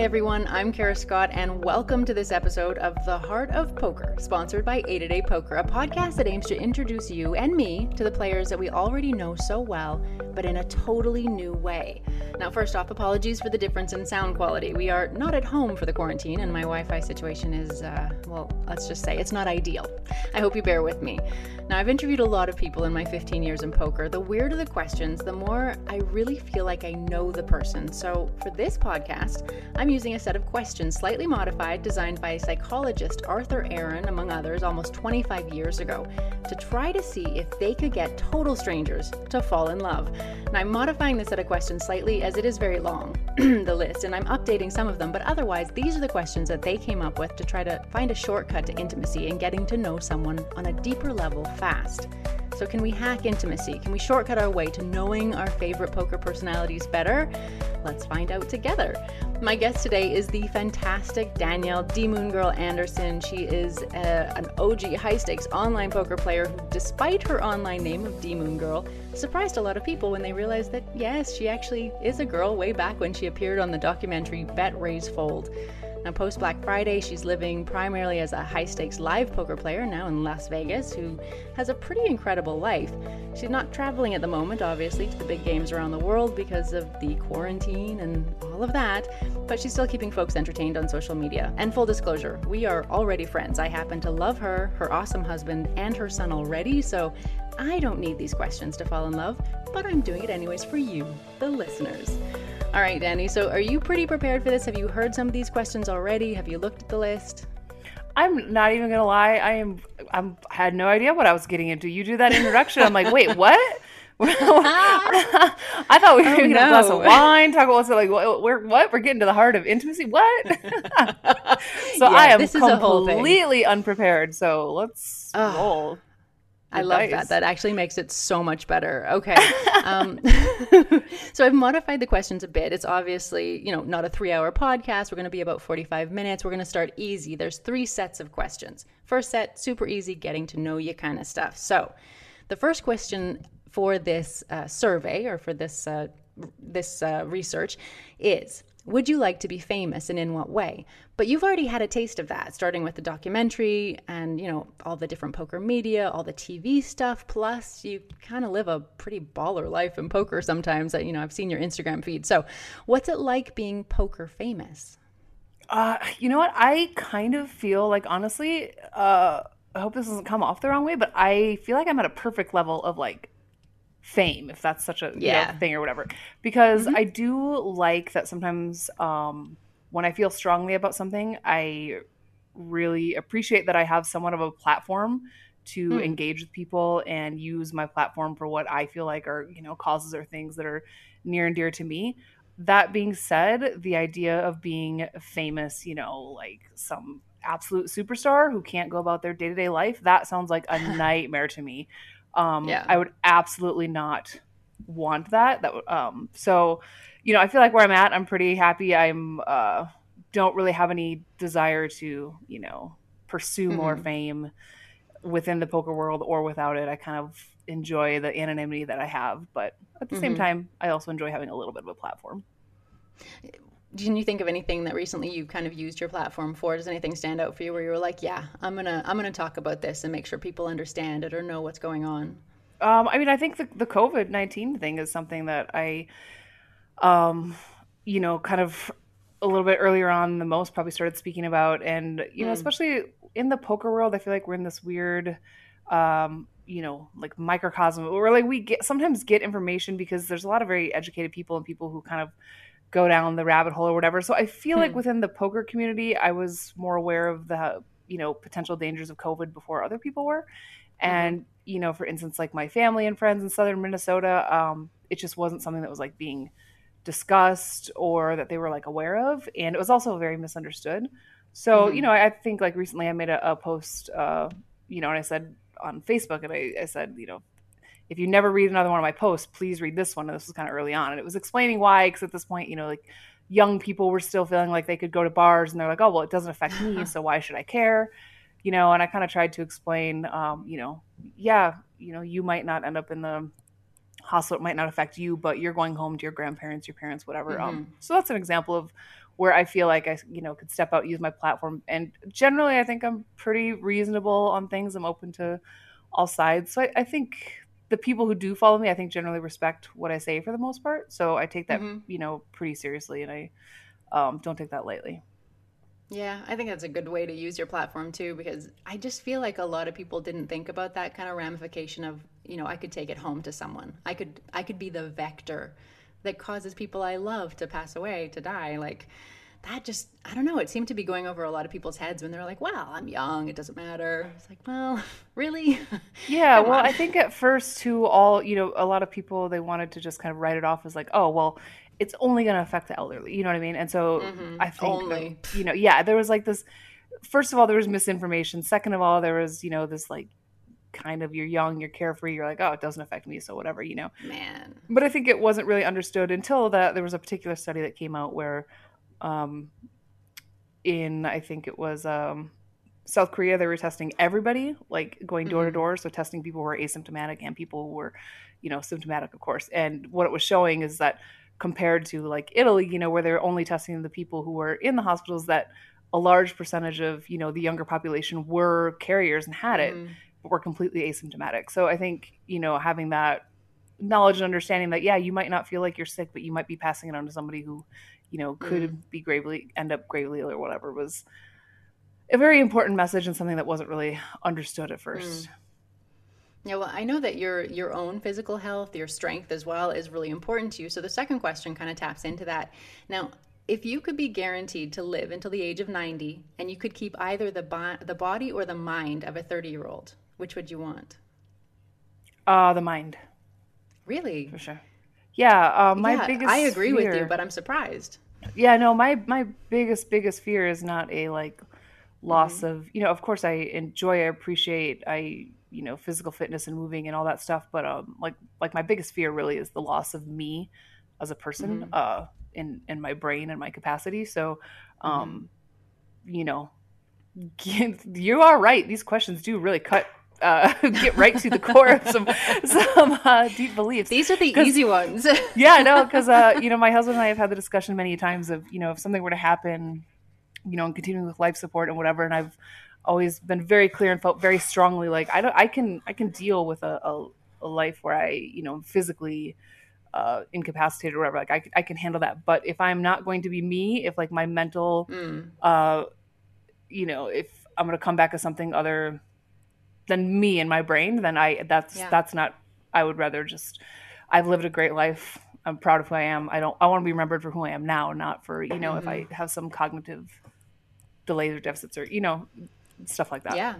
Everyone. I'm Kara Scott, and welcome to this episode of The Heart of Poker, sponsored by A to Day Poker, a podcast that aims to introduce you and me to the players that we already know so well, but in a totally new way. Now, first off, apologies for the difference in sound quality. We are not at home for the quarantine, and my Wi Fi situation is, uh, well, let's just say it's not ideal. I hope you bear with me. Now, I've interviewed a lot of people in my 15 years in poker. The weirder the questions, the more I really feel like I know the person. So, for this podcast, I'm using a set of questions slightly modified, designed by psychologist Arthur Aron, among others, almost 25 years ago, to try to see if they could get total strangers to fall in love. And I'm modifying this set of questions slightly as it is very long, the list, and I'm updating some of them, but otherwise, these are the questions that they came up with to try to find a shortcut to intimacy and getting to know someone on a deeper level fast. So, can we hack intimacy? Can we shortcut our way to knowing our favorite poker personalities better? Let's find out together. My guest today is the fantastic Danielle D Moon Girl Andersen. She is a, an OG high stakes online poker player who, despite her online name of D Moon Girl, surprised a lot of people when they realized that yes, she actually is a girl way back when she appeared on the documentary Bet Raise Fold. Now, post Black Friday, she's living primarily as a high stakes live poker player now in Las Vegas, who has a pretty incredible life. She's not traveling at the moment, obviously, to the big games around the world because of the quarantine and all of that, but she's still keeping folks entertained on social media. And full disclosure, we are already friends. I happen to love her, her awesome husband, and her son already, so I don't need these questions to fall in love, but I'm doing it anyways for you, the listeners. All right, Danny. So, are you pretty prepared for this? Have you heard some of these questions already? Have you looked at the list? I'm not even gonna lie. I am. I'm I had no idea what I was getting into. You do that introduction. I'm like, wait, what? I thought we were oh, going to no. a glass of wine, talk about what's like, we're what? We're getting to the heart of intimacy. What? so yeah, I am completely unprepared. So let's oh. roll. I love that. That actually makes it so much better. Okay. um, so I've modified the questions a bit. It's obviously, you know, not a three hour podcast. We're going to be about 45 minutes. We're going to start easy. There's three sets of questions. First set, super easy, getting to know you kind of stuff. So the first question for this uh, survey or for this, uh, this uh, research is would you like to be famous and in what way? But you've already had a taste of that, starting with the documentary and, you know, all the different poker media, all the TV stuff. Plus, you kind of live a pretty baller life in poker sometimes. That, you know, I've seen your Instagram feed. So, what's it like being poker famous? Uh, you know what? I kind of feel like, honestly, uh, I hope this doesn't come off the wrong way, but I feel like I'm at a perfect level of like fame if that's such a yeah. know, thing or whatever because mm-hmm. i do like that sometimes um, when i feel strongly about something i really appreciate that i have somewhat of a platform to mm. engage with people and use my platform for what i feel like are you know causes or things that are near and dear to me that being said the idea of being famous you know like some absolute superstar who can't go about their day-to-day life that sounds like a nightmare to me um, yeah. I would absolutely not want that. That um, so, you know, I feel like where I'm at, I'm pretty happy. I'm uh, don't really have any desire to, you know, pursue mm-hmm. more fame within the poker world or without it. I kind of enjoy the anonymity that I have, but at the mm-hmm. same time, I also enjoy having a little bit of a platform. Didn't you think of anything that recently you kind of used your platform for? Does anything stand out for you where you were like, yeah, I'm gonna I'm gonna talk about this and make sure people understand it or know what's going on? Um, I mean, I think the the COVID nineteen thing is something that I, um, you know, kind of a little bit earlier on the most probably started speaking about, and you know, mm. especially in the poker world, I feel like we're in this weird, um, you know, like microcosm where like we get sometimes get information because there's a lot of very educated people and people who kind of go down the rabbit hole or whatever. So I feel hmm. like within the poker community, I was more aware of the you know potential dangers of COVID before other people were. Mm-hmm. And you know, for instance, like my family and friends in southern Minnesota, um, it just wasn't something that was like being discussed or that they were like aware of, and it was also very misunderstood. So mm-hmm. you know, I, I, think like recently I made a, a post, uh, you know, and I said on Facebook, and I, I said, you know, if you never read another one of my posts, please read this one. And this was kind of early on. And it was explaining why, because at this point, you know, like young people were still feeling like they could go to bars and they're like, oh, well, it doesn't affect me. So why should I care? You know, and I kind of tried to explain, um, you know, yeah, you know, you might not end up in the hospital it might not affect you but you're going home to your grandparents your parents whatever um, mm-hmm. um so that's an example of where i feel like i you know could step out use my platform and generally i think i'm pretty reasonable on things i'm open to all sides so i, I think the people who do follow me i think generally respect what i say for the most part so i take that mm-hmm. you know pretty seriously and i um, don't take that lightly yeah, I think that's a good way to use your platform too, because I just feel like a lot of people didn't think about that kind of ramification of, you know, I could take it home to someone. I could, I could be the vector that causes people I love to pass away, to die. Like that just, I don't know. It seemed to be going over a lot of people's heads when they're like, well, I'm young. It doesn't matter. It's like, well, really? Yeah. well. I think at first too, all, you know, a lot of people, they wanted to just kind of write it off as like, oh, well, it's only going to affect the elderly. You know what I mean? And so mm-hmm. I think, only. That, you know, yeah, there was like this. First of all, there was misinformation. Second of all, there was, you know, this like kind of you're young, you're carefree, you're like, oh, it doesn't affect me, so whatever, you know. Man. But I think it wasn't really understood until that there was a particular study that came out where, um, in I think it was um, South Korea, they were testing everybody, like going door to mm-hmm. door, so testing people who were asymptomatic and people who were, you know, symptomatic, of course. And what it was showing is that compared to like Italy, you know, where they're only testing the people who were in the hospitals that a large percentage of, you know, the younger population were carriers and had it, mm-hmm. but were completely asymptomatic. So I think, you know, having that knowledge and understanding that, yeah, you might not feel like you're sick, but you might be passing it on to somebody who, you know, could mm-hmm. be gravely end up gravely ill or whatever was a very important message and something that wasn't really understood at first. Mm. Yeah, well, I know that your your own physical health, your strength as well, is really important to you. So the second question kind of taps into that. Now, if you could be guaranteed to live until the age of 90 and you could keep either the bo- the body or the mind of a 30-year-old, which would you want? Uh, the mind. Really? For sure. Yeah, uh, my yeah, biggest I agree fear... with you, but I'm surprised. Yeah, no, my my biggest biggest fear is not a like loss mm-hmm. of, you know, of course I enjoy, I appreciate, I you know physical fitness and moving and all that stuff but um like like my biggest fear really is the loss of me as a person mm-hmm. uh in in my brain and my capacity so um mm-hmm. you know you are right these questions do really cut uh, get right to the core of some some uh, deep beliefs. These are the easy ones. yeah, no, because uh, you know my husband and I have had the discussion many times of you know if something were to happen, you know, and continuing with life support and whatever, and I've always been very clear and felt very strongly like I don't I can I can deal with a, a, a life where I you know physically uh, incapacitated or whatever like I, I can handle that but if I'm not going to be me if like my mental mm. uh you know if I'm going to come back as something other than me and my brain then I that's yeah. that's not I would rather just I've lived a great life I'm proud of who I am I don't I want to be remembered for who I am now not for you know mm-hmm. if I mm-hmm. have some cognitive delays or deficits or you know stuff like that. Yeah.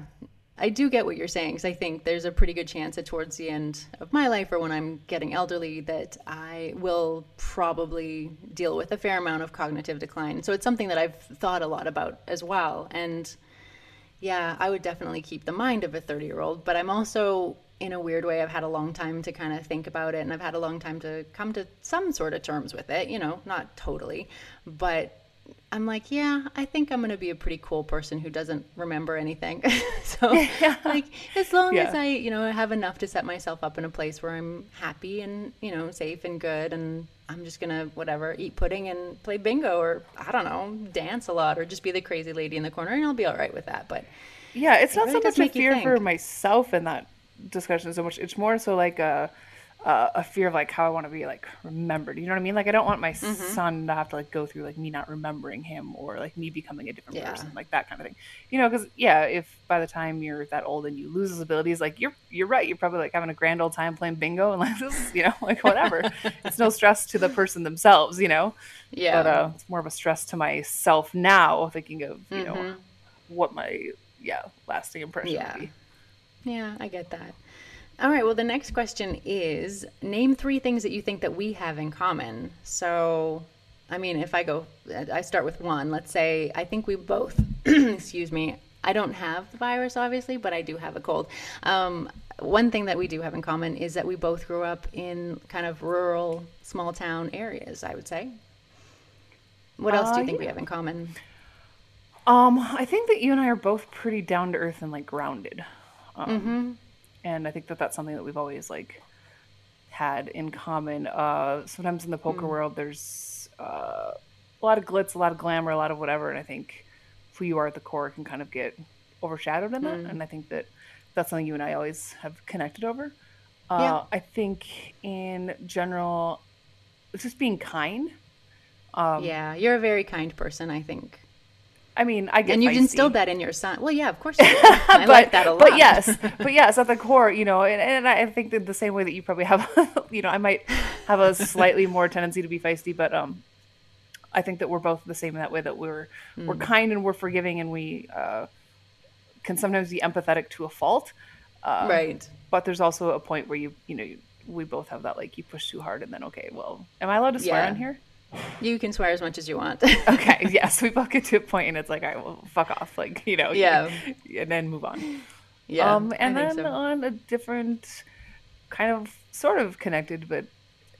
I do get what you're saying because I think there's a pretty good chance that towards the end of my life or when I'm getting elderly that I will probably deal with a fair amount of cognitive decline. So it's something that I've thought a lot about as well. And yeah, I would definitely keep the mind of a 30 year old, but I'm also in a weird way, I've had a long time to kind of think about it and I've had a long time to come to some sort of terms with it, you know, not totally, but I'm like, yeah, I think I'm going to be a pretty cool person who doesn't remember anything. so, yeah. like, as long yeah. as I, you know, have enough to set myself up in a place where I'm happy and, you know, safe and good, and I'm just to, whatever, eat pudding and play bingo or, I don't know, dance a lot or just be the crazy lady in the corner, and I'll be all right with that. But yeah, it's not really so much a fear for myself in that discussion so much. It's more so like a, uh, a fear of like how I want to be like remembered. You know what I mean? Like I don't want my mm-hmm. son to have to like go through like me not remembering him or like me becoming a different yeah. person, like that kind of thing. You know, because yeah, if by the time you're that old and you lose those abilities, like you're you're right, you're probably like having a grand old time playing bingo and like this, you know, like whatever. it's no stress to the person themselves, you know. Yeah. But uh, it's more of a stress to myself now, thinking of you mm-hmm. know what my yeah lasting impression yeah. would be. Yeah, I get that. All right. Well, the next question is name three things that you think that we have in common. So, I mean, if I go, I start with one. Let's say I think we both, excuse me, I don't have the virus, obviously, but I do have a cold. Um, one thing that we do have in common is that we both grew up in kind of rural, small town areas, I would say. What else uh, do you think yeah. we have in common? Um, I think that you and I are both pretty down to earth and like grounded. Um, mm-hmm and I think that that's something that we've always like had in common. Uh, sometimes in the poker mm. world, there's uh, a lot of glitz, a lot of glamour, a lot of whatever, and I think who you are at the core can kind of get overshadowed in that. Mm. And I think that that's something you and I always have connected over. Uh, yeah. I think in general, just being kind. Um, yeah, you're a very kind person. I think. I mean, I get and you've instilled that in your son. Well, yeah, of course. I but, like that a lot. But yes, but yes, at the core, you know, and, and I think that the same way that you probably have, you know, I might have a slightly more tendency to be feisty, but um, I think that we're both the same in that way that we're mm. we're kind and we're forgiving and we uh, can sometimes be empathetic to a fault. Uh, right. But there's also a point where you you know you, we both have that like you push too hard and then okay well am I allowed to swear yeah. on here? You can swear as much as you want. okay, yes, we both get to a point and it's like, all right, well, fuck off, like you know, yeah, and then move on. Yeah, um, and then so. on a different kind of sort of connected, but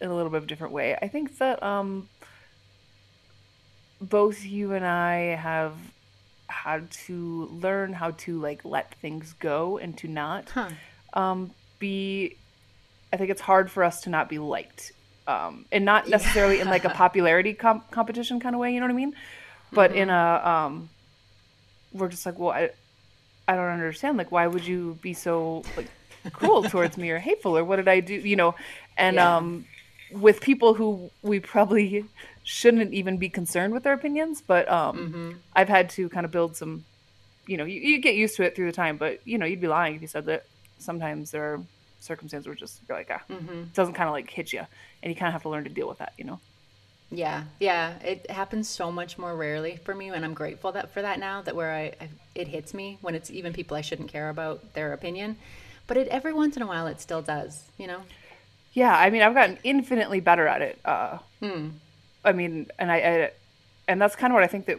in a little bit of a different way. I think that um, both you and I have had to learn how to like let things go and to not huh. um, be. I think it's hard for us to not be liked um, and not necessarily yeah. in like a popularity competition kind of way. You know what I mean? But mm-hmm. in a, um, we're just like, well, I, I don't understand. Like, why would you be so like cruel towards me or hateful or what did I do? You know, and yeah. um, with people who we probably shouldn't even be concerned with their opinions, but um, mm-hmm. I've had to kind of build some. You know, you, you get used to it through the time, but you know, you'd be lying if you said that sometimes there are circumstances where just you're like, ah, mm-hmm. it doesn't kind of like hit you and you kind of have to learn to deal with that, you know? Yeah, yeah, it happens so much more rarely for me, and I'm grateful that for that now. That where I, I, it hits me when it's even people I shouldn't care about their opinion, but it every once in a while it still does, you know. Yeah, I mean, I've gotten infinitely better at it. Uh, hmm. I mean, and I, I, and that's kind of what I think that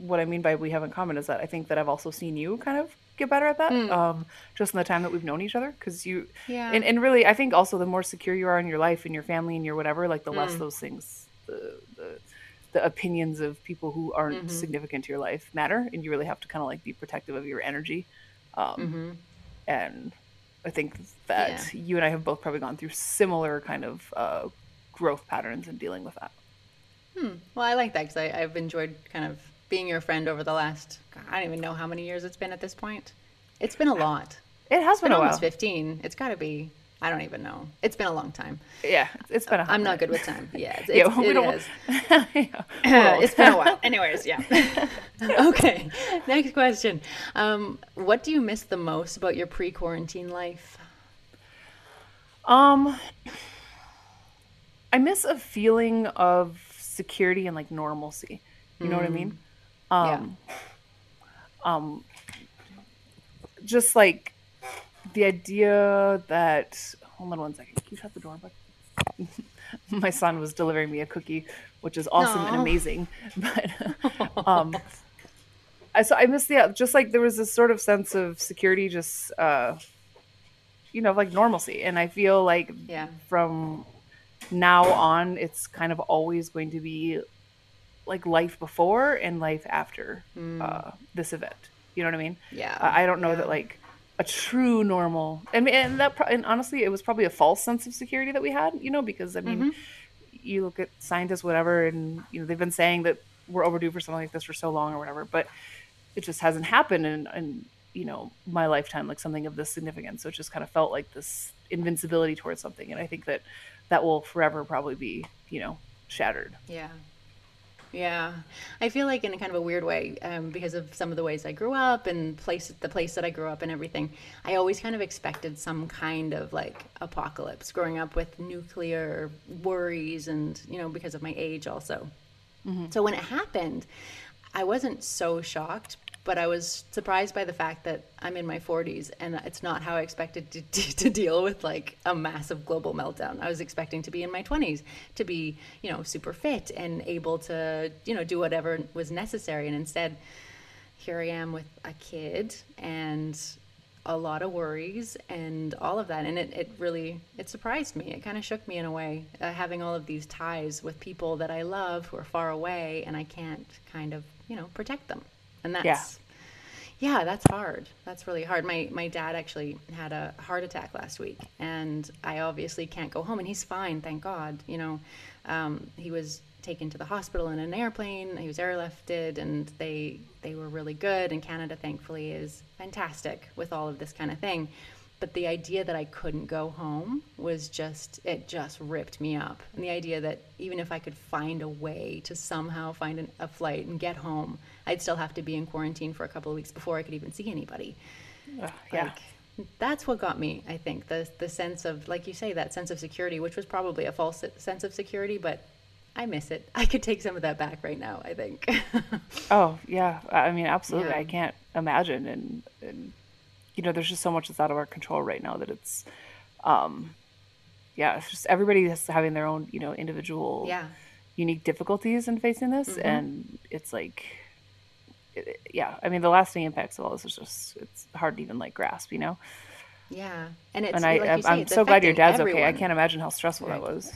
what I mean by we have in common is that I think that I've also seen you kind of get better at that. Mm. Um, just in the time that we've known each other, because you, yeah, and, and really, I think also the more secure you are in your life and your family and your whatever, like the mm. less those things, the, the the opinions of people who aren't mm-hmm. significant to your life matter, and you really have to kind of like be protective of your energy. Um, mm-hmm. And I think that yeah. you and I have both probably gone through similar kind of uh, growth patterns in dealing with that. Hmm. Well, I like that because I've enjoyed kind of being your friend over the last I don't even know how many years it's been at this point. It's been a lot. It has been, been almost while. fifteen. It's got to be. I don't even know. It's been a long time. Yeah, it's been a. I'm not good with time. Yeah, it's, yeah, we it is. yeah, it's been a while. Anyways, yeah. okay, next question. Um, what do you miss the most about your pre-quarantine life? Um, I miss a feeling of security and like normalcy. You know mm. what I mm. mean? Um, yeah. um, just like the idea that hold on one second. Can you shut the door? My son was delivering me a cookie, which is awesome Aww. and amazing. But um, I so I miss the just like there was this sort of sense of security, just uh, you know, like normalcy, and I feel like yeah. from now on, it's kind of always going to be like life before and life after mm. uh, this event. You know what I mean? Yeah. Uh, I don't know yeah. that like a true normal. I mean, and that pro- and honestly, it was probably a false sense of security that we had. You know, because I mean, mm-hmm. you look at scientists, whatever, and you know they've been saying that we're overdue for something like this for so long or whatever, but it just hasn't happened in, in you know my lifetime like something of this significance. So it just kind of felt like this invincibility towards something, and I think that that will forever probably be you know shattered. Yeah. Yeah, I feel like in a kind of a weird way um, because of some of the ways I grew up and place the place that I grew up and everything. I always kind of expected some kind of like apocalypse. Growing up with nuclear worries and you know because of my age also. Mm-hmm. So when it happened, I wasn't so shocked, but I was surprised by the fact that I'm in my 40s and it's not how I expected to, to, to, deal with like a massive global meltdown. I was expecting to be in my 20s to be, you know, super fit and able to, you know, do whatever was necessary. And instead, here I am with a kid and a lot of worries and all of that and it, it really it surprised me it kind of shook me in a way uh, having all of these ties with people that i love who are far away and i can't kind of you know protect them and that's yeah, Yeah, that's hard. That's really hard. My my dad actually had a heart attack last week, and I obviously can't go home, and he's fine, thank God. You know, um, he was taken to the hospital in an airplane. He was airlifted, and they they were really good. And Canada, thankfully, is fantastic with all of this kind of thing. But the idea that I couldn't go home was just it just ripped me up. And the idea that even if I could find a way to somehow find an, a flight and get home, I'd still have to be in quarantine for a couple of weeks before I could even see anybody. Uh, yeah. Like, that's what got me, I think. The the sense of like you say that sense of security, which was probably a false sense of security, but I miss it. I could take some of that back right now, I think. oh, yeah. I mean, absolutely. Yeah. I can't imagine and, and you know, there's just so much that's out of our control right now that it's um yeah, it's just everybody is having their own, you know, individual yeah. unique difficulties in facing this mm-hmm. and it's like yeah, I mean, the lasting impacts of all this is just it's hard to even like grasp, you know. Yeah, and it's and I, like I'm so glad your dad's everyone. okay. I can't imagine how stressful right. that was.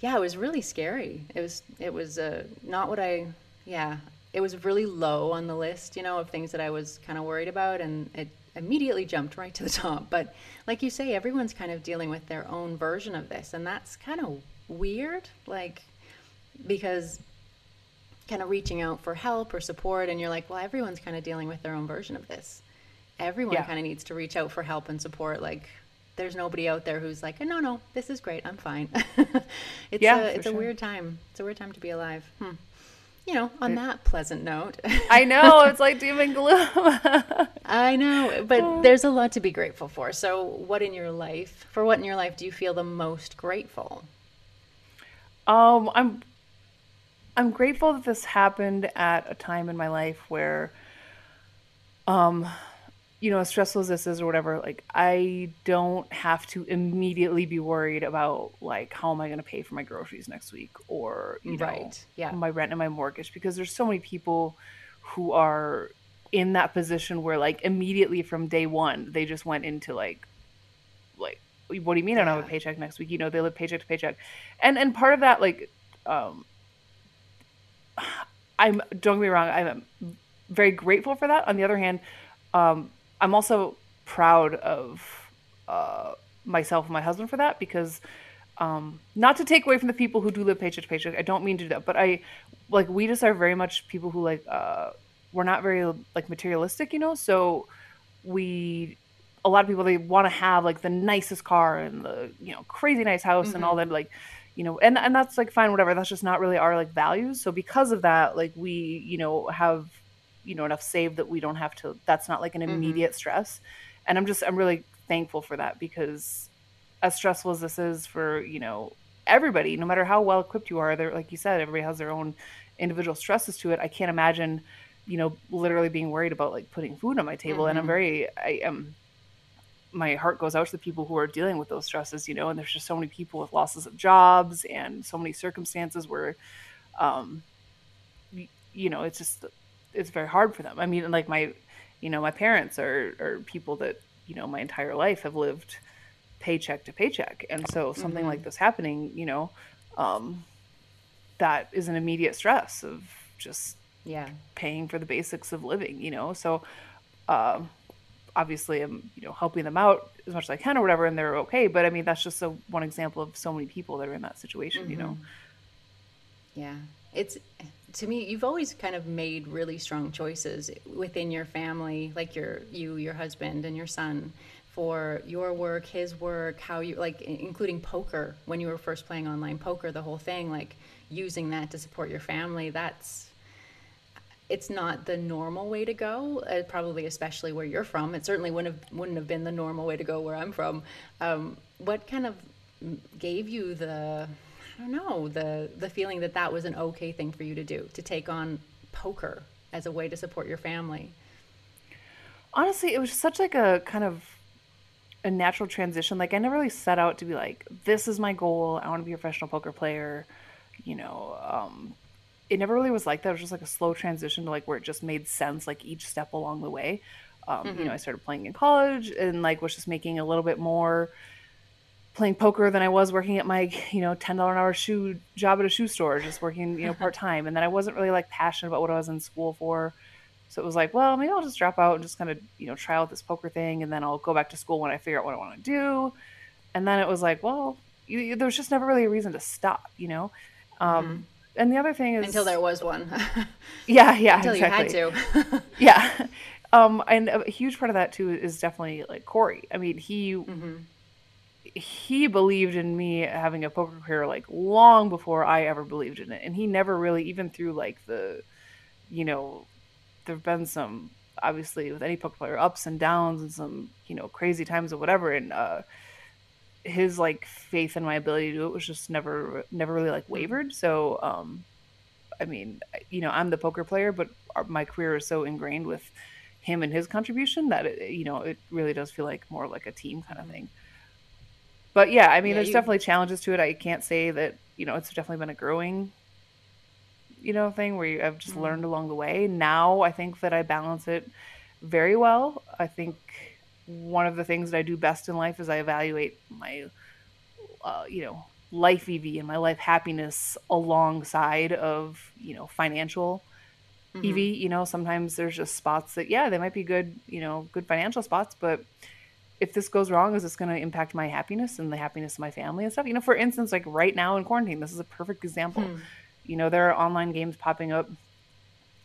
Yeah, it was really scary. It was it was uh, not what I yeah. It was really low on the list, you know, of things that I was kind of worried about, and it immediately jumped right to the top. But like you say, everyone's kind of dealing with their own version of this, and that's kind of weird. Like because kind of reaching out for help or support and you're like well everyone's kind of dealing with their own version of this everyone yeah. kind of needs to reach out for help and support like there's nobody out there who's like no no this is great i'm fine it's yeah, a it's sure. a weird time it's a weird time to be alive hmm. You know on that pleasant note. I know it's like doom and gloom. I know but there's a lot to be grateful for. So what in your life for what in your life do you feel the most grateful? Um i'm I'm grateful that this happened at a time in my life where, um, you know, as stressful as this is or whatever, like I don't have to immediately be worried about like how am I going to pay for my groceries next week or you right. know, yeah, my rent and my mortgage because there's so many people who are in that position where like immediately from day one they just went into like like what do you mean yeah. I don't have a paycheck next week? You know, they live paycheck to paycheck, and and part of that like um I'm don't get me wrong, I'm very grateful for that. On the other hand, um, I'm also proud of uh, myself and my husband for that because um, not to take away from the people who do live paycheck to paycheck. I don't mean to do that, but I like we just are very much people who like uh, we're not very like materialistic, you know. So we a lot of people they want to have like the nicest car and the you know crazy nice house mm-hmm. and all mm-hmm. that like you know and and that's like fine whatever that's just not really our like values so because of that like we you know have you know enough saved that we don't have to that's not like an mm-hmm. immediate mm-hmm. stress and i'm just i'm really thankful for that because as stressful as this is for you know everybody no matter how well equipped you are there like you said everybody has their own individual stresses to it i can't imagine you know literally being worried about like putting food on my table mm-hmm. and i'm mm-hmm. very i am my heart goes out to the people who are dealing with those stresses, you know, and there's just so many people with losses of jobs and so many circumstances where, um, you know, it's just, it's very hard for them. I mean, like my, you know, my parents are, are people that, you know, my entire life have lived paycheck to paycheck. And so something mm-hmm. like this happening, you know, um, that is an immediate stress of just yeah paying for the basics of living, you know? So, um, obviously I'm you know helping them out as much as I can or whatever, and they're okay. But I mean that's just a, one example of so many people that are in that situation. Mm-hmm. You know. Mm-hmm. Yeah, it's to me you've always kind of made really strong choices within your family, like your you, your husband, and your son for your work, his work, how you like, including poker when you were first playing online poker, the whole thing, like using that to support your family. That's it's not the normal way to go, uh, probably especially where you're from. It certainly wouldn't have wouldn't have been the normal way to go where I'm from. Um, what kind of gave you the don't know the the feeling that that was an okay thing for you to do to take on poker as a way to support your family? Honestly, it was such like a kind of a natural transition. Like I never really set out to be like, this is my goal. I want to be a professional poker player. You know, um, it never really was like that. It was just like a slow transition to like where it just made sense like each step along the way. Um, mm-hmm. You know. I started playing in college and like was just making a little bit more playing poker than I was working at my you know ten dollar an hour shoe job at a shoe store, just working you know part time. And then I wasn't really like passionate about what I was in school for, So it was like, well, maybe I'll just drop out and just kind of, you know, try out this poker thing and then I'll go back to school when I figure out what I want to do. And then it was like, well, you, there's just never really a reason to stop, you know? Um, mm-hmm. And the other thing is. Until there was one. yeah, yeah. Until exactly. you had to. yeah. Um, and a huge part of that too is definitely like Corey. I mean, he. Mm-hmm. He believed in me having a poker career like long before I ever believed in it, and he never really, even through like the, you know, there've been some obviously with any poker player ups and downs and some you know crazy times or whatever. And uh his like faith in my ability to do it was just never never really like wavered. So um i mean you know i'm the poker player but our, my career is so ingrained with him and his contribution that it, you know it really does feel like more like a team kind of thing but yeah i mean yeah, there's you... definitely challenges to it i can't say that you know it's definitely been a growing you know, thing where you, I've just mm-hmm. learned along the way. Now I think that I balance it very well. I think one of the things that I do best in life is I evaluate my, uh, you know, life EV and my life happiness alongside of, you know, financial mm-hmm. EV. You know, sometimes there's just spots that, yeah, they might be good, you know, good financial spots, but if this goes wrong, is this going to impact my happiness and the happiness of my family and stuff? You know, for instance, like right now in quarantine, this is a perfect example. Hmm you know, there are online games popping up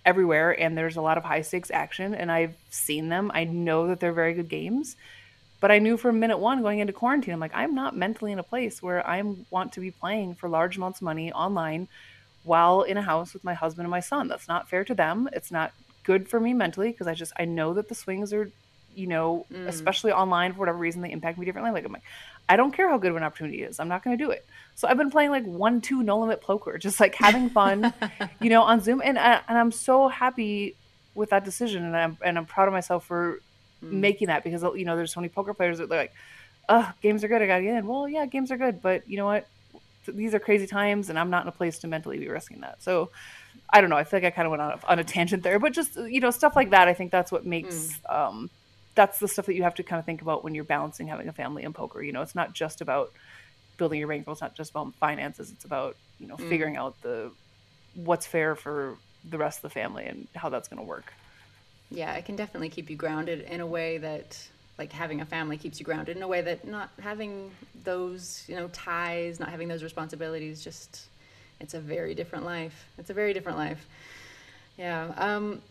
everywhere and there's a lot of high stakes action and I've seen them. I know that they're very good games. But I knew from minute one going into quarantine, I'm like, I'm not mentally in a place where I want to be playing for large amounts of money online while in a house with my husband and my son. That's not fair to them. It's not good for me mentally because I just I know that the swings are, you know, mm. especially online for whatever reason they impact me differently. Like I'm like, I don't care how good of an opportunity is. I'm not going to do it. So I've been playing like one, two no limit poker, just like having fun, you know, on Zoom. And, uh, and I'm so happy with that decision. And I'm, and I'm proud of myself for mm. making that because, you know, there's so many poker players that they're like, oh, games are good. I got to get in. Well, yeah, games are good. But you know what? These are crazy times and I'm not in a place to mentally be risking that. So I don't know. I feel like I kind of went on a, on a tangent there, but just, you know, stuff like that. I think that's what makes, mm. um, that's the stuff that you have to kind of think about when you're balancing having a family and poker. You know, it's not just about building your bankroll. It's not just about finances. It's about you know mm. figuring out the what's fair for the rest of the family and how that's going to work. Yeah, it can definitely keep you grounded in a way that like having a family keeps you grounded in a way that not having those you know ties, not having those responsibilities, just it's a very different life. It's a very different life. Yeah. Um,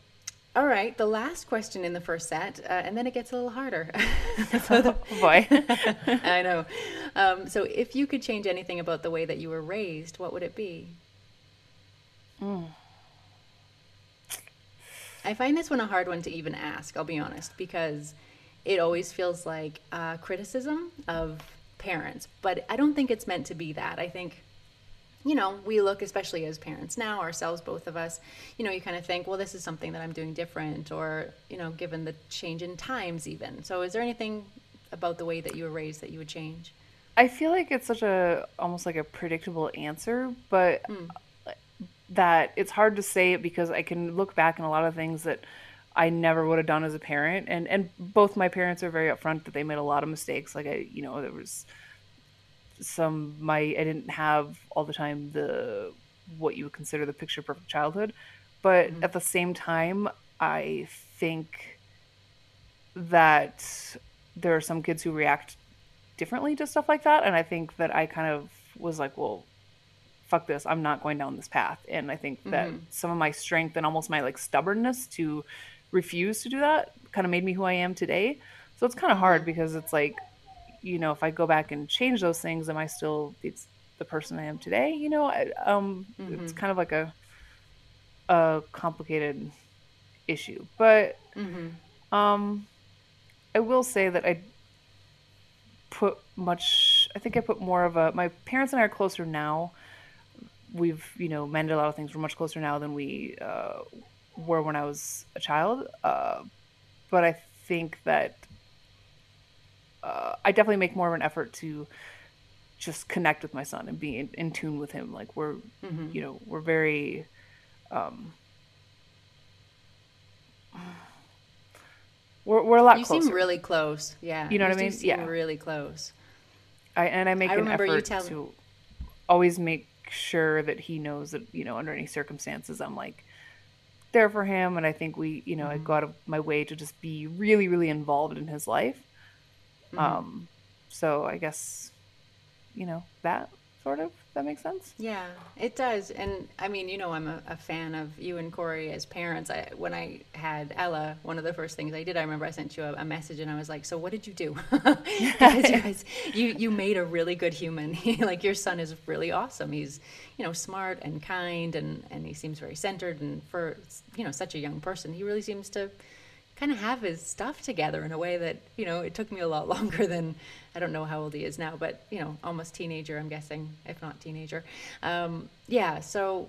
all right, the last question in the first set, uh, and then it gets a little harder. so the, oh boy. I know. Um, so, if you could change anything about the way that you were raised, what would it be? Mm. I find this one a hard one to even ask, I'll be honest, because it always feels like uh, criticism of parents, but I don't think it's meant to be that. I think you know, we look, especially as parents now, ourselves, both of us, you know, you kind of think, well, this is something that I'm doing different, or, you know, given the change in times, even. So, is there anything about the way that you were raised that you would change? I feel like it's such a almost like a predictable answer, but mm. that it's hard to say it because I can look back in a lot of things that I never would have done as a parent, and and both my parents are very upfront that they made a lot of mistakes. Like I, you know, there was some my I didn't have all the time the what you would consider the picture perfect childhood, but mm-hmm. at the same time, I think that there are some kids who react differently to stuff like that, and I think that I kind of was like, well, fuck this, I'm not going down this path, and I think that mm-hmm. some of my strength and almost my like stubbornness to refuse to do that kind of made me who I am today. So it's kind of hard mm-hmm. because it's like you know, if I go back and change those things, am I still it's the person I am today? You know, I, um, mm-hmm. it's kind of like a a complicated issue, but mm-hmm. um, I will say that I put much. I think I put more of a. My parents and I are closer now. We've you know mended a lot of things. We're much closer now than we uh, were when I was a child. Uh, but I think that uh, I definitely make more of an effort to just connect with my son and be in, in tune with him. Like we're, mm-hmm. you know, we're very, um, we're, we're a lot you closer. seem really close. Yeah. You know what I mean? yeah. Really close. I, and I make I an effort tell- to always make sure that he knows that, you know, under any circumstances, I'm like, there for him, and I think we, you know, mm-hmm. I go out of my way to just be really, really involved in his life. Mm-hmm. Um, so I guess, you know, that sort of that makes sense? Yeah it does. And i mean you know i'm a, a, fan of you and corey as parents. I, when i had ella one of the first things i did i remember i sent you a, a message and i was like so what did you do? Because you, guys, you you made a really good human. Like your son is really awesome. He's you know smart and kind and and he seems very centered and for you know such a young person he really seems to kind of have his stuff together in a way that you know it took me a lot longer than I don't know how old he is now, but you know almost teenager I'm guessing, if not teenager. Um, yeah, so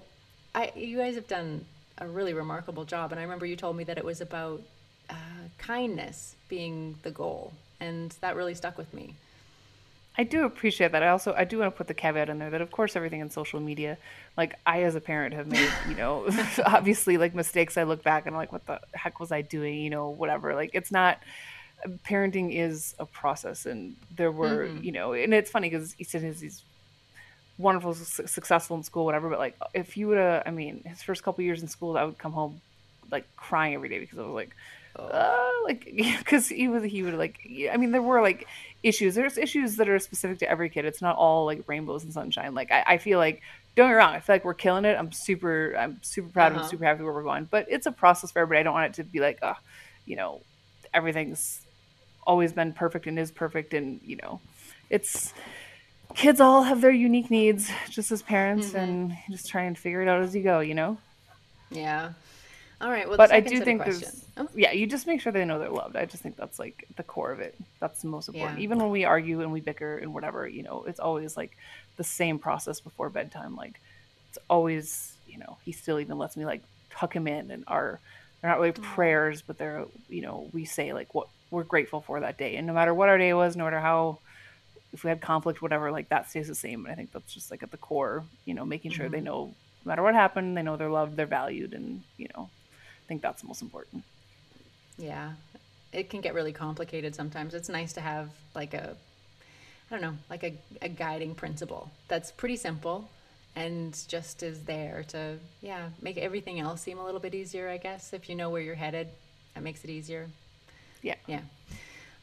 I you guys have done a really remarkable job, and I remember you told me that it was about uh, kindness being the goal, and that really stuck with me. I do appreciate that. I also I do want to put the caveat in there that of course everything in social media, like I as a parent have made, you know, obviously like mistakes. I look back and I'm like, what the heck was I doing? You know, whatever. Like it's not. Parenting is a process, and there were, mm-hmm. you know, and it's funny because Easton is he's wonderful, successful in school, whatever. But like, if you would have, I mean, his first couple years in school, I would come home like crying every day because I was like, uh, like because he was he would like i mean there were like issues. There's issues that are specific to every kid. It's not all like rainbows and sunshine. Like i, I feel like don't get me wrong i feel like we're killing it. I'm super i'm super proud uh-huh. of super happy where we're going. But it's a process for everybody. I don't want it to be like uh you know everything's always been perfect and is perfect and you know it's kids all have their unique needs just as parents mm-hmm. and just try and figure it out as you go you know? Yeah all right. Well, but I do think there's, oh. yeah, you just make sure they know they're loved. I just think that's like the core of it. That's the most important. Yeah. Even when we argue and we bicker and whatever, you know, it's always like the same process before bedtime. Like it's always, you know, he still even lets me like tuck him in and our, they're not really mm. prayers, but they're, you know, we say like what we're grateful for that day. And no matter what our day was, no matter how, if we had conflict, whatever, like that stays the same. And I think that's just like at the core, you know, making sure mm-hmm. they know no matter what happened, they know they're loved, they're valued, and, you know, I think that's the most important. Yeah. It can get really complicated sometimes. It's nice to have like a I don't know, like a, a guiding principle that's pretty simple and just is there to yeah, make everything else seem a little bit easier, I guess. If you know where you're headed, that makes it easier. Yeah. Yeah.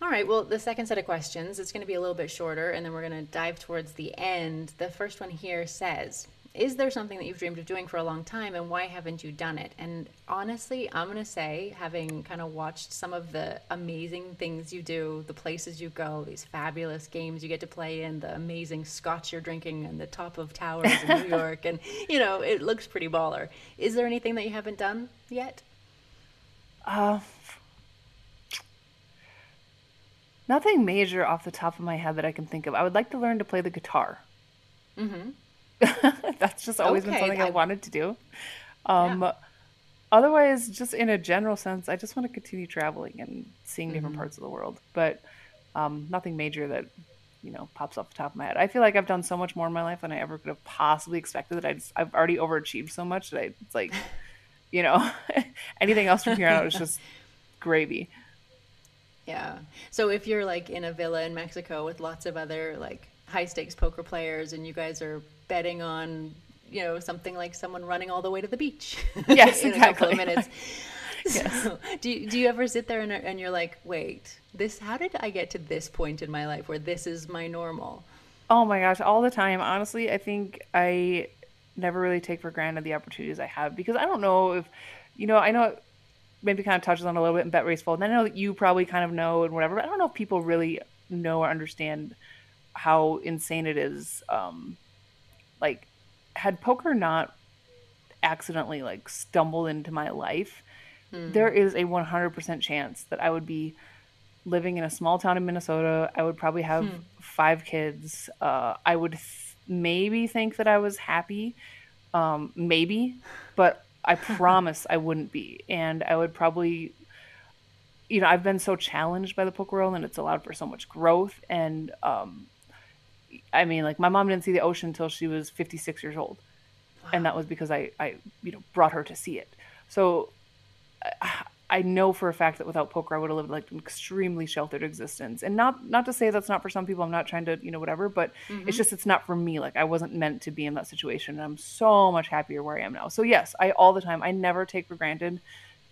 All right, well, the second set of questions, it's going to be a little bit shorter, and then we're going to dive towards the end. The first one here says is there something that you've dreamed of doing for a long time and why haven't you done it? And honestly, I'm going to say, having kind of watched some of the amazing things you do, the places you go, these fabulous games you get to play in, the amazing scotch you're drinking and the top of towers in New York, and you know, it looks pretty baller. Is there anything that you haven't done yet? Uh, nothing major off the top of my head that I can think of. I would like to learn to play the guitar. Mm-hmm. That's just always okay, been something I, I, wanted to do. Um, yeah. Otherwise, just in a general sense, I just want to continue traveling and seeing mm-hmm. different parts of the world. But um, nothing major that you know pops off the top of my head. I feel like I've done so much more in my life than I ever could have possibly expected. That I just, I've already overachieved so much that I, it's like, you know, anything else from here on out is just gravy. Yeah. So if you're like in a villa in Mexico with lots of other like high stakes poker players and you guys are betting on you know something like someone running all the way to the beach yes in exactly. a couple of minutes yes. So, do you, do you ever sit there and, and you're like wait this how did i get to this point in my life where this is my normal oh my gosh all the time honestly i think i never really take for granted the opportunities i have because i don't know if you know i know maybe kind of touches on a little bit in Bet Raise Fold and i know that you probably kind of know and whatever but i don't know if people really know or understand how insane it is um, like had poker not accidentally like stumbled into my life mm. there is a 100% chance that i would be living in a small town in minnesota i would probably have hmm. five kids uh, i would th- maybe think that i was happy um, maybe but i promise i wouldn't be and i would probably you know i've been so challenged by the poker world and it's allowed for so much growth and um, I mean, like my mom didn't see the ocean until she was 56 years old, wow. and that was because I, I, you know, brought her to see it. So, I know for a fact that without poker, I would have lived like an extremely sheltered existence. And not not to say that's not for some people. I'm not trying to you know whatever, but mm-hmm. it's just it's not for me. Like I wasn't meant to be in that situation. And I'm so much happier where I am now. So yes, I all the time. I never take for granted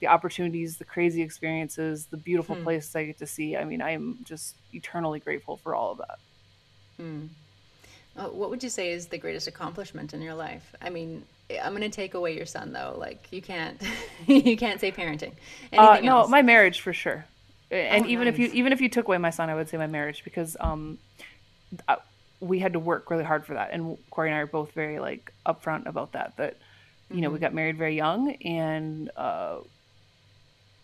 the opportunities, the crazy experiences, the beautiful hmm. places I get to see. I mean, I am just eternally grateful for all of that. Uh, what would you say is the greatest accomplishment in your life? I mean, I'm going to take away your son though. Like you can't, you can't say parenting. Uh, no, else? my marriage for sure. And oh, even nice. if you even if you took away my son, I would say my marriage because um, uh, we had to work really hard for that. And Corey and I are both very like upfront about that. That you mm-hmm. know we mm-hmm. got married very young, and uh,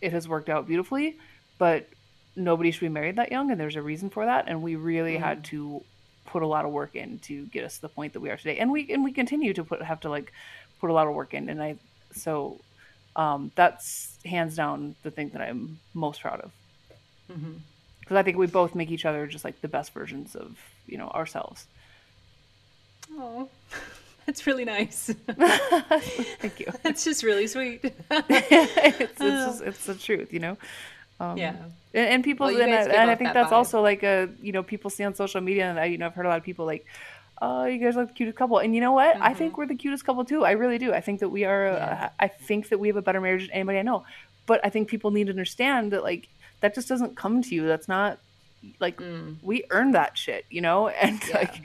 it has worked out beautifully. But nobody should be married that young, and there's a reason for that. And we really mm-hmm. had to put a lot of work in to get us to the point that we are today. And we and we continue to put have to like put a lot of work in. And I so um, that's hands down the thing that I'm most proud of. Because mm-hmm. I think we both make each other just like the best versions of you know ourselves. Oh, that's really nice. Thank you. it's just really sweet. it's, it's, it's the truth, you know. Um, yeah. And, and people, well, and, I, and I think that that's vibe. also like a, you know, people see on social media, and I, you know, I've heard a lot of people like, oh, you guys are the cutest couple. And you know what? Mm-hmm. I think mm-hmm. we're the cutest couple too. I really do. I think that we are, yeah. uh, I think that we have a better marriage than anybody I know. But I think people need to understand that, like, that just doesn't come to you. That's not, like, mm. we earn that shit, you know? And, yeah. like,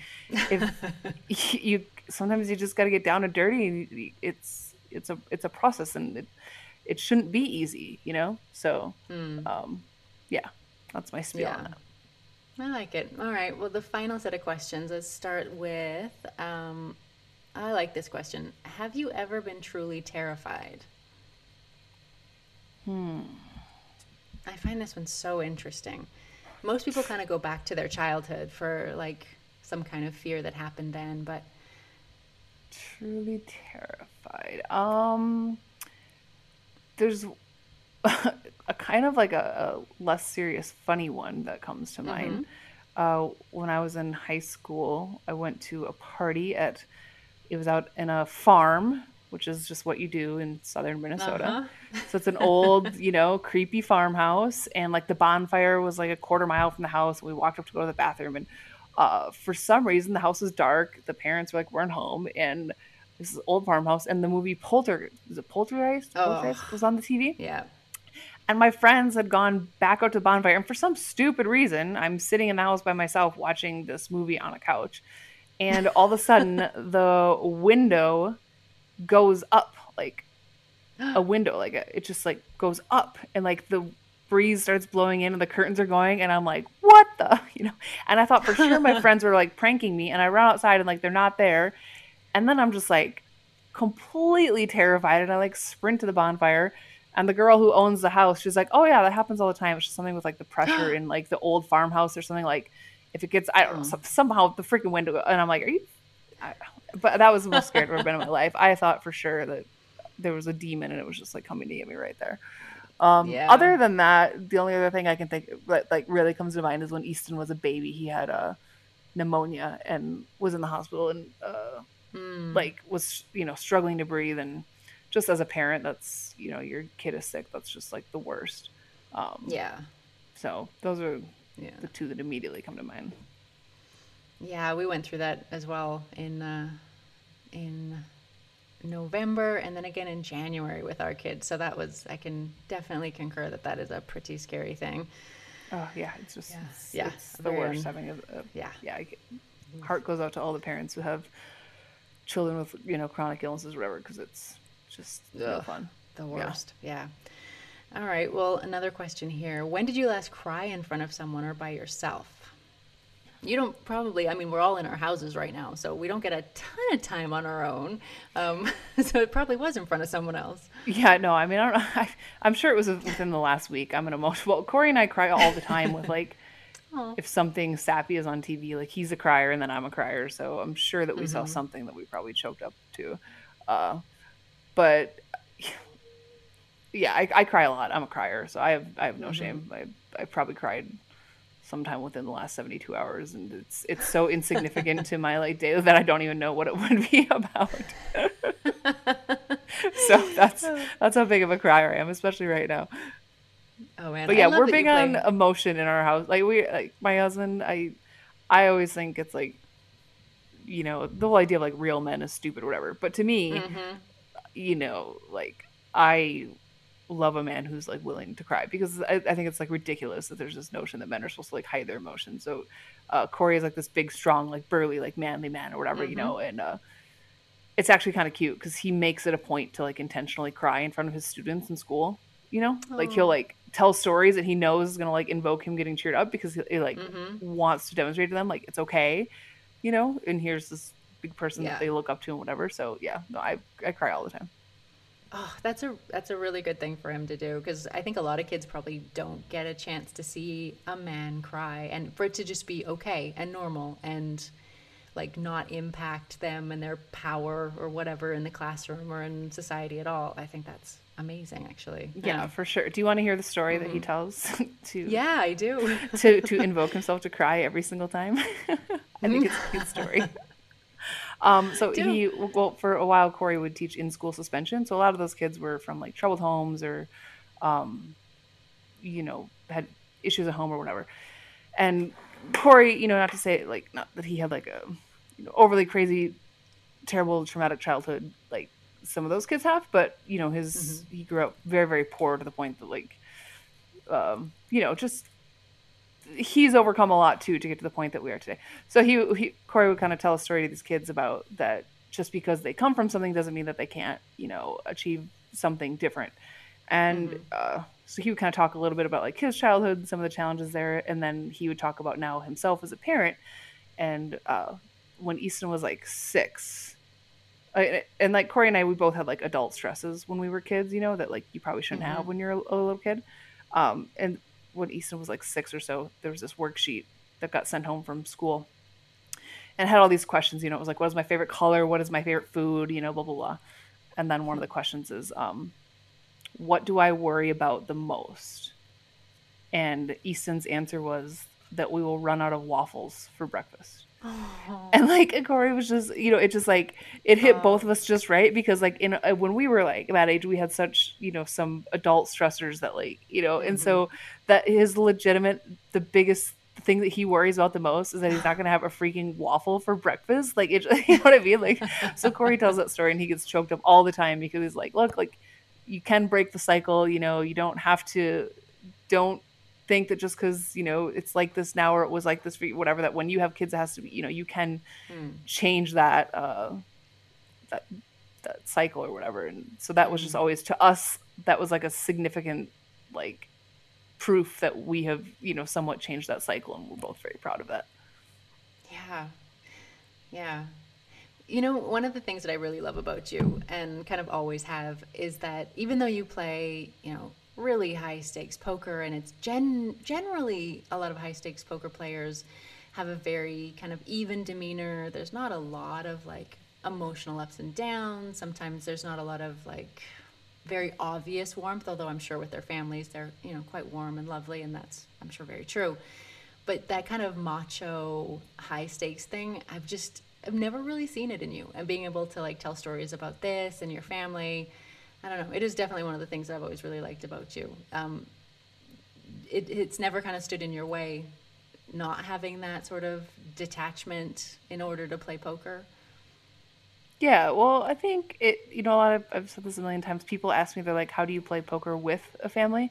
if you, sometimes you just got to get down and dirty. It's, it's a, it's a process. And it, it shouldn't be easy, you know? So, mm. um, yeah, that's my spiel yeah. on that. I like it. All right. Well, the final set of questions. Let's start with. Um, I like this question. Have you ever been truly terrified? Hmm. I find this one so interesting. Most people kind of go back to their childhood for like some kind of fear that happened then, but truly terrified. Um there's a kind of like a, a, less serious, funny one that comes to mm-hmm. mind. Uh, when I was in high school, I went to a party at, it was out in a farm, which is just what you do in southern Minnesota. Uh-huh. so it's an old, you know, creepy farmhouse. And like the bonfire was like a quarter mile from the house. We walked up to go to the bathroom. And uh, for some reason, the house was dark. The parents were like, weren't home. And this is old farmhouse, and the movie Polter was it Poltergeist? Oh. Poltergeist was on the TV. Yeah. And my friends had gone back out to the bonfire, and for some stupid reason, I'm sitting in the house by myself watching this movie on a couch, and all of a sudden, the window goes up like a window, like it just like goes up, and like the breeze starts blowing in and the curtains are going and I'm like, what the you know? And I thought for sure my friends were like pranking me and I run outside and like they're not there and then I'm just like completely terrified and I like sprint to the bonfire. And the girl who owns the house, she's like, "Oh yeah, that happens all the time. It's just something with like the pressure in like the old farmhouse or something. Like if it gets, I don't know, somehow the freaking window." And I'm like, "Are you?" I, but that was the most scared I've ever been in my life. I thought for sure that there was a demon and it was just like coming to get me right there. Um, yeah. Other than that, the only other thing I can think that like really comes to mind is when Easton was a baby. He had a uh, pneumonia and was in the hospital and uh, mm. like was you know struggling to breathe and just as a parent that's you know your kid is sick that's just like the worst um, yeah so those are yeah. the two that immediately come to mind yeah we went through that as well in uh, in November and then again in January with our kids. So that was, I can definitely concur that that is a pretty scary thing. Oh yeah, it's just, yeah, it's, yeah, it's the worst. Having a, a, yeah, yeah, heart goes out to all the parents who have children with you know chronic illnesses or whatever because it's just Ugh, no fun. The worst. Yeah. yeah. All right. Well, another question here. When did you last cry in front of someone or by yourself? You don't probably, I mean, we're all in our houses right now, so we don't get a ton of time on our own. Um, so it probably was in front of someone else. Yeah, no, I mean, I don't know. I, am sure it was within the last week. I'm an emotional. Well, Corey and I cry all the time with like if something sappy is on TV, like he's a crier and then I'm a crier, so I'm sure that we mm-hmm. saw something that we probably choked up to. Uh, but yeah, I, I, cry a lot. I'm a crier, so I have I have no mm-hmm. shame. I I probably cried sometime within the last 72 hours, and it's it's so insignificant to my like day that I don't even know what it would be about. so that's that's how big of a crier I am, especially right now. Oh man, but yeah, we're big on emotion in our house. Like we, like my husband, I, I always think it's like, you know, the whole idea of like real men is stupid or whatever. But to me, mm-hmm. you know, like I love a man who's like willing to cry because I, I, think it's like ridiculous that there's this notion that men are supposed to like hide their emotions. So uh, Corey is like this big, strong, like burly, like manly man or whatever, mm-hmm. you know, and uh, it's actually kind of cute because he makes it a point to like intentionally cry in front of his students in school. You know, oh. like he'll like tell stories that he knows is gonna like invoke him getting cheered up because he, he like mm-hmm. wants to demonstrate to them like it's okay, you know. And here's this big person yeah. that they look up to and whatever. So yeah, no, I I cry all the time. Oh, that's a that's a really good thing for him to do because I think a lot of kids probably don't get a chance to see a man cry and for it to just be okay and normal and like not impact them and their power or whatever in the classroom or in society at all. I think that's amazing actually. Yeah, yeah. for sure. Do you want to hear the story mm-hmm. that he mm-hmm. tells to Yeah, I do. to to invoke himself to cry every single time? I think it's a good story. Um, so Do. he, well, for a while, Corey would teach in school suspension. So a lot of those kids were from like troubled homes or, um, you know, had issues at home or whatever. And Corey, you know, not to say like, not that he had like a you know, overly crazy, terrible, traumatic childhood like some of those kids have, but you know, his, mm-hmm. he grew up very, very poor to the point that like, um, you know, just he's overcome a lot too to get to the point that we are today. So he, he Corey would kind of tell a story to these kids about that just because they come from something doesn't mean that they can't, you know, achieve something different. And mm-hmm. uh, so he would kind of talk a little bit about like his childhood and some of the challenges there, and then he would talk about now himself as a parent. And uh, when Easton was like six, I, and like Corey and I, we both had like adult stresses when we were kids, you know, that like you probably shouldn't mm-hmm. have when you're a, a little kid. Um, and when Easton was like six or so, there was this worksheet that got sent home from school and had all these questions. You know, it was like, what is my favorite color? What is my favorite food? You know, blah, blah, blah. And then one of the questions is, um, what do I worry about the most? And Easton's answer was that we will run out of waffles for breakfast. Oh. And like Corey was just, you know, it just like it hit oh. both of us just right because like in uh, when we were like that age, we had such, you know, some adult stressors that like, you know, mm-hmm. and so mm-hmm. that his legitimate, the biggest thing that he worries about the most is that he's not going to have a freaking waffle for breakfast. Like, it, you know what I mean? Like, so Corey tells that story and he gets choked up all the time because he's like, look, like you can break the cycle. You know, you don't have to. Don't think that just because you know it's like this now or it was like this for you, whatever that when you have kids it has to be you know you can mm. change that uh that that cycle or whatever and so that was just hmm. always to us that was like a significant like proof that we have you know somewhat changed that cycle and we're both very proud of that yeah yeah you know, one of the things that I really love about you and kind of always have is that even though you play, you know, really high stakes poker, and it's gen- generally a lot of high stakes poker players have a very kind of even demeanor. There's not a lot of like emotional ups and downs. Sometimes there's not a lot of like very obvious warmth, although I'm sure with their families they're, you know, quite warm and lovely, and that's, I'm sure, very true. But that kind of macho high stakes thing, I've just, I've never really seen it in you. And being able to like tell stories about this and your family I don't know. It is definitely one of the things I've always really liked about you. Um, it, it's never kind of stood in your way, not having that sort of detachment in order to play poker. Yeah, well, I think it. You know, a lot of I've said this a million times. People ask me, they're like, "How do you play poker with a family?"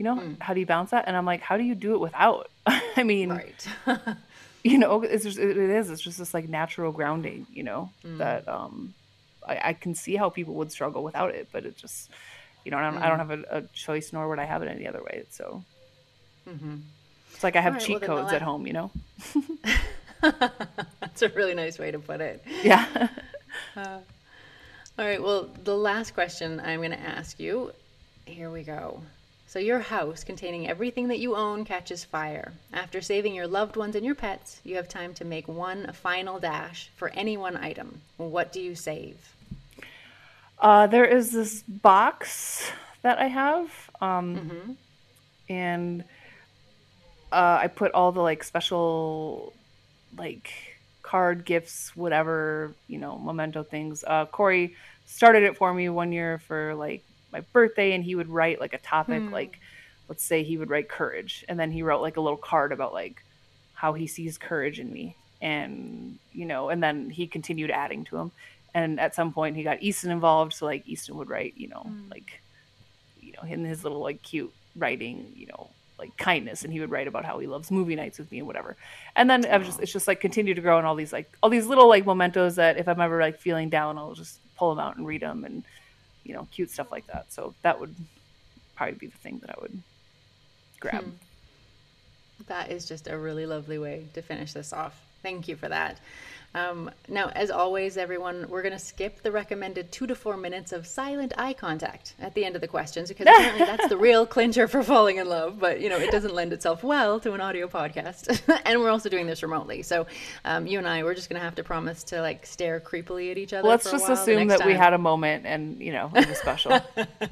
You know, mm. how do you balance that? And I'm like, how do you do it without? I mean, right. you know, it's just, it is. It's just this like natural grounding. You know, mm. that um, I, I, can see how people would struggle without it, but it just, you know, I don't, mm. I don't mm. have a, a, choice, nor would I have it any other way. So mm-hmm. it's like I have right, cheat well, codes at home, you know. That's a really nice way to put it. Yeah. uh, all right. Well, the last question I'm going to ask you. Here we go. So, your house containing everything that you own catches fire. After saving your loved ones and your pets, you have time to make one final dash for any one item. What do you save? Uh, there is this box that I have, um, mm-hmm. and uh, I put all the like special, like card gifts, whatever you know, memento things. Uh, Corey started it for me one year for like my birthday and he would write like a topic hmm. like let's say he would write courage, and then he wrote like a little card about like how he sees courage in me, and you know, and then he continued adding to him, and at some point he got Easton involved, so like Easton would write, you know, mm. like you know, in his little like cute writing, you know, like kindness and he would write about how he loves movie nights with me and whatever. And then i was just it's just like continue to grow and all these like all these little like mementos that if i'm ever like feeling down i'll just pull them out and read them and you know cute stuff like that. So that would probably be the thing that i would grab. Hmm. that is just a really lovely way to finish this off. Thank you for that um, now, as always, everyone, we're going to skip the recommended two to four minutes of silent eye contact at the end of the questions because apparently that's the real clincher for falling in love. But you know, it doesn't lend itself well to an audio podcast, and we're also doing this remotely. So um, you and I, we're just going to have to promise to like stare creepily at each other. Let's just assume that time. we had a moment, and you know, it was special.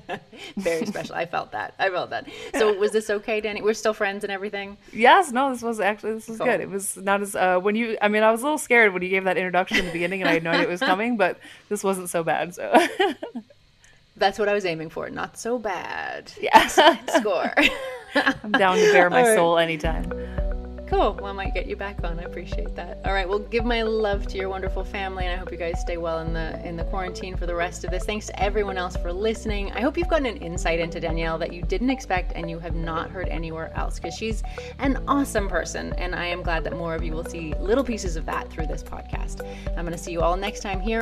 Very special. I felt that. I felt that. So was this okay, Danny? We're still friends and everything. Yes. No. This was actually this was cool. good. It was not as uh, when you. I mean, I was a little scared when you gave that introduction in the beginning, and I had no idea it was coming, but this wasn't so bad. So that's what I was aiming for. Not so bad. Yeah, score. I'm down to bare my right. soul anytime. Cool. Well, I might get you back on. I appreciate that. All right. Well, give my love to your wonderful family, and I hope you guys stay well in the in the quarantine for the rest of this. Thanks to everyone else for listening. I hope you've gotten an insight into Danielle that you didn't expect and you have not heard anywhere else, because she's an awesome person, and I am glad that more of you will see little pieces of that through this podcast. I'm going to see you all next time here.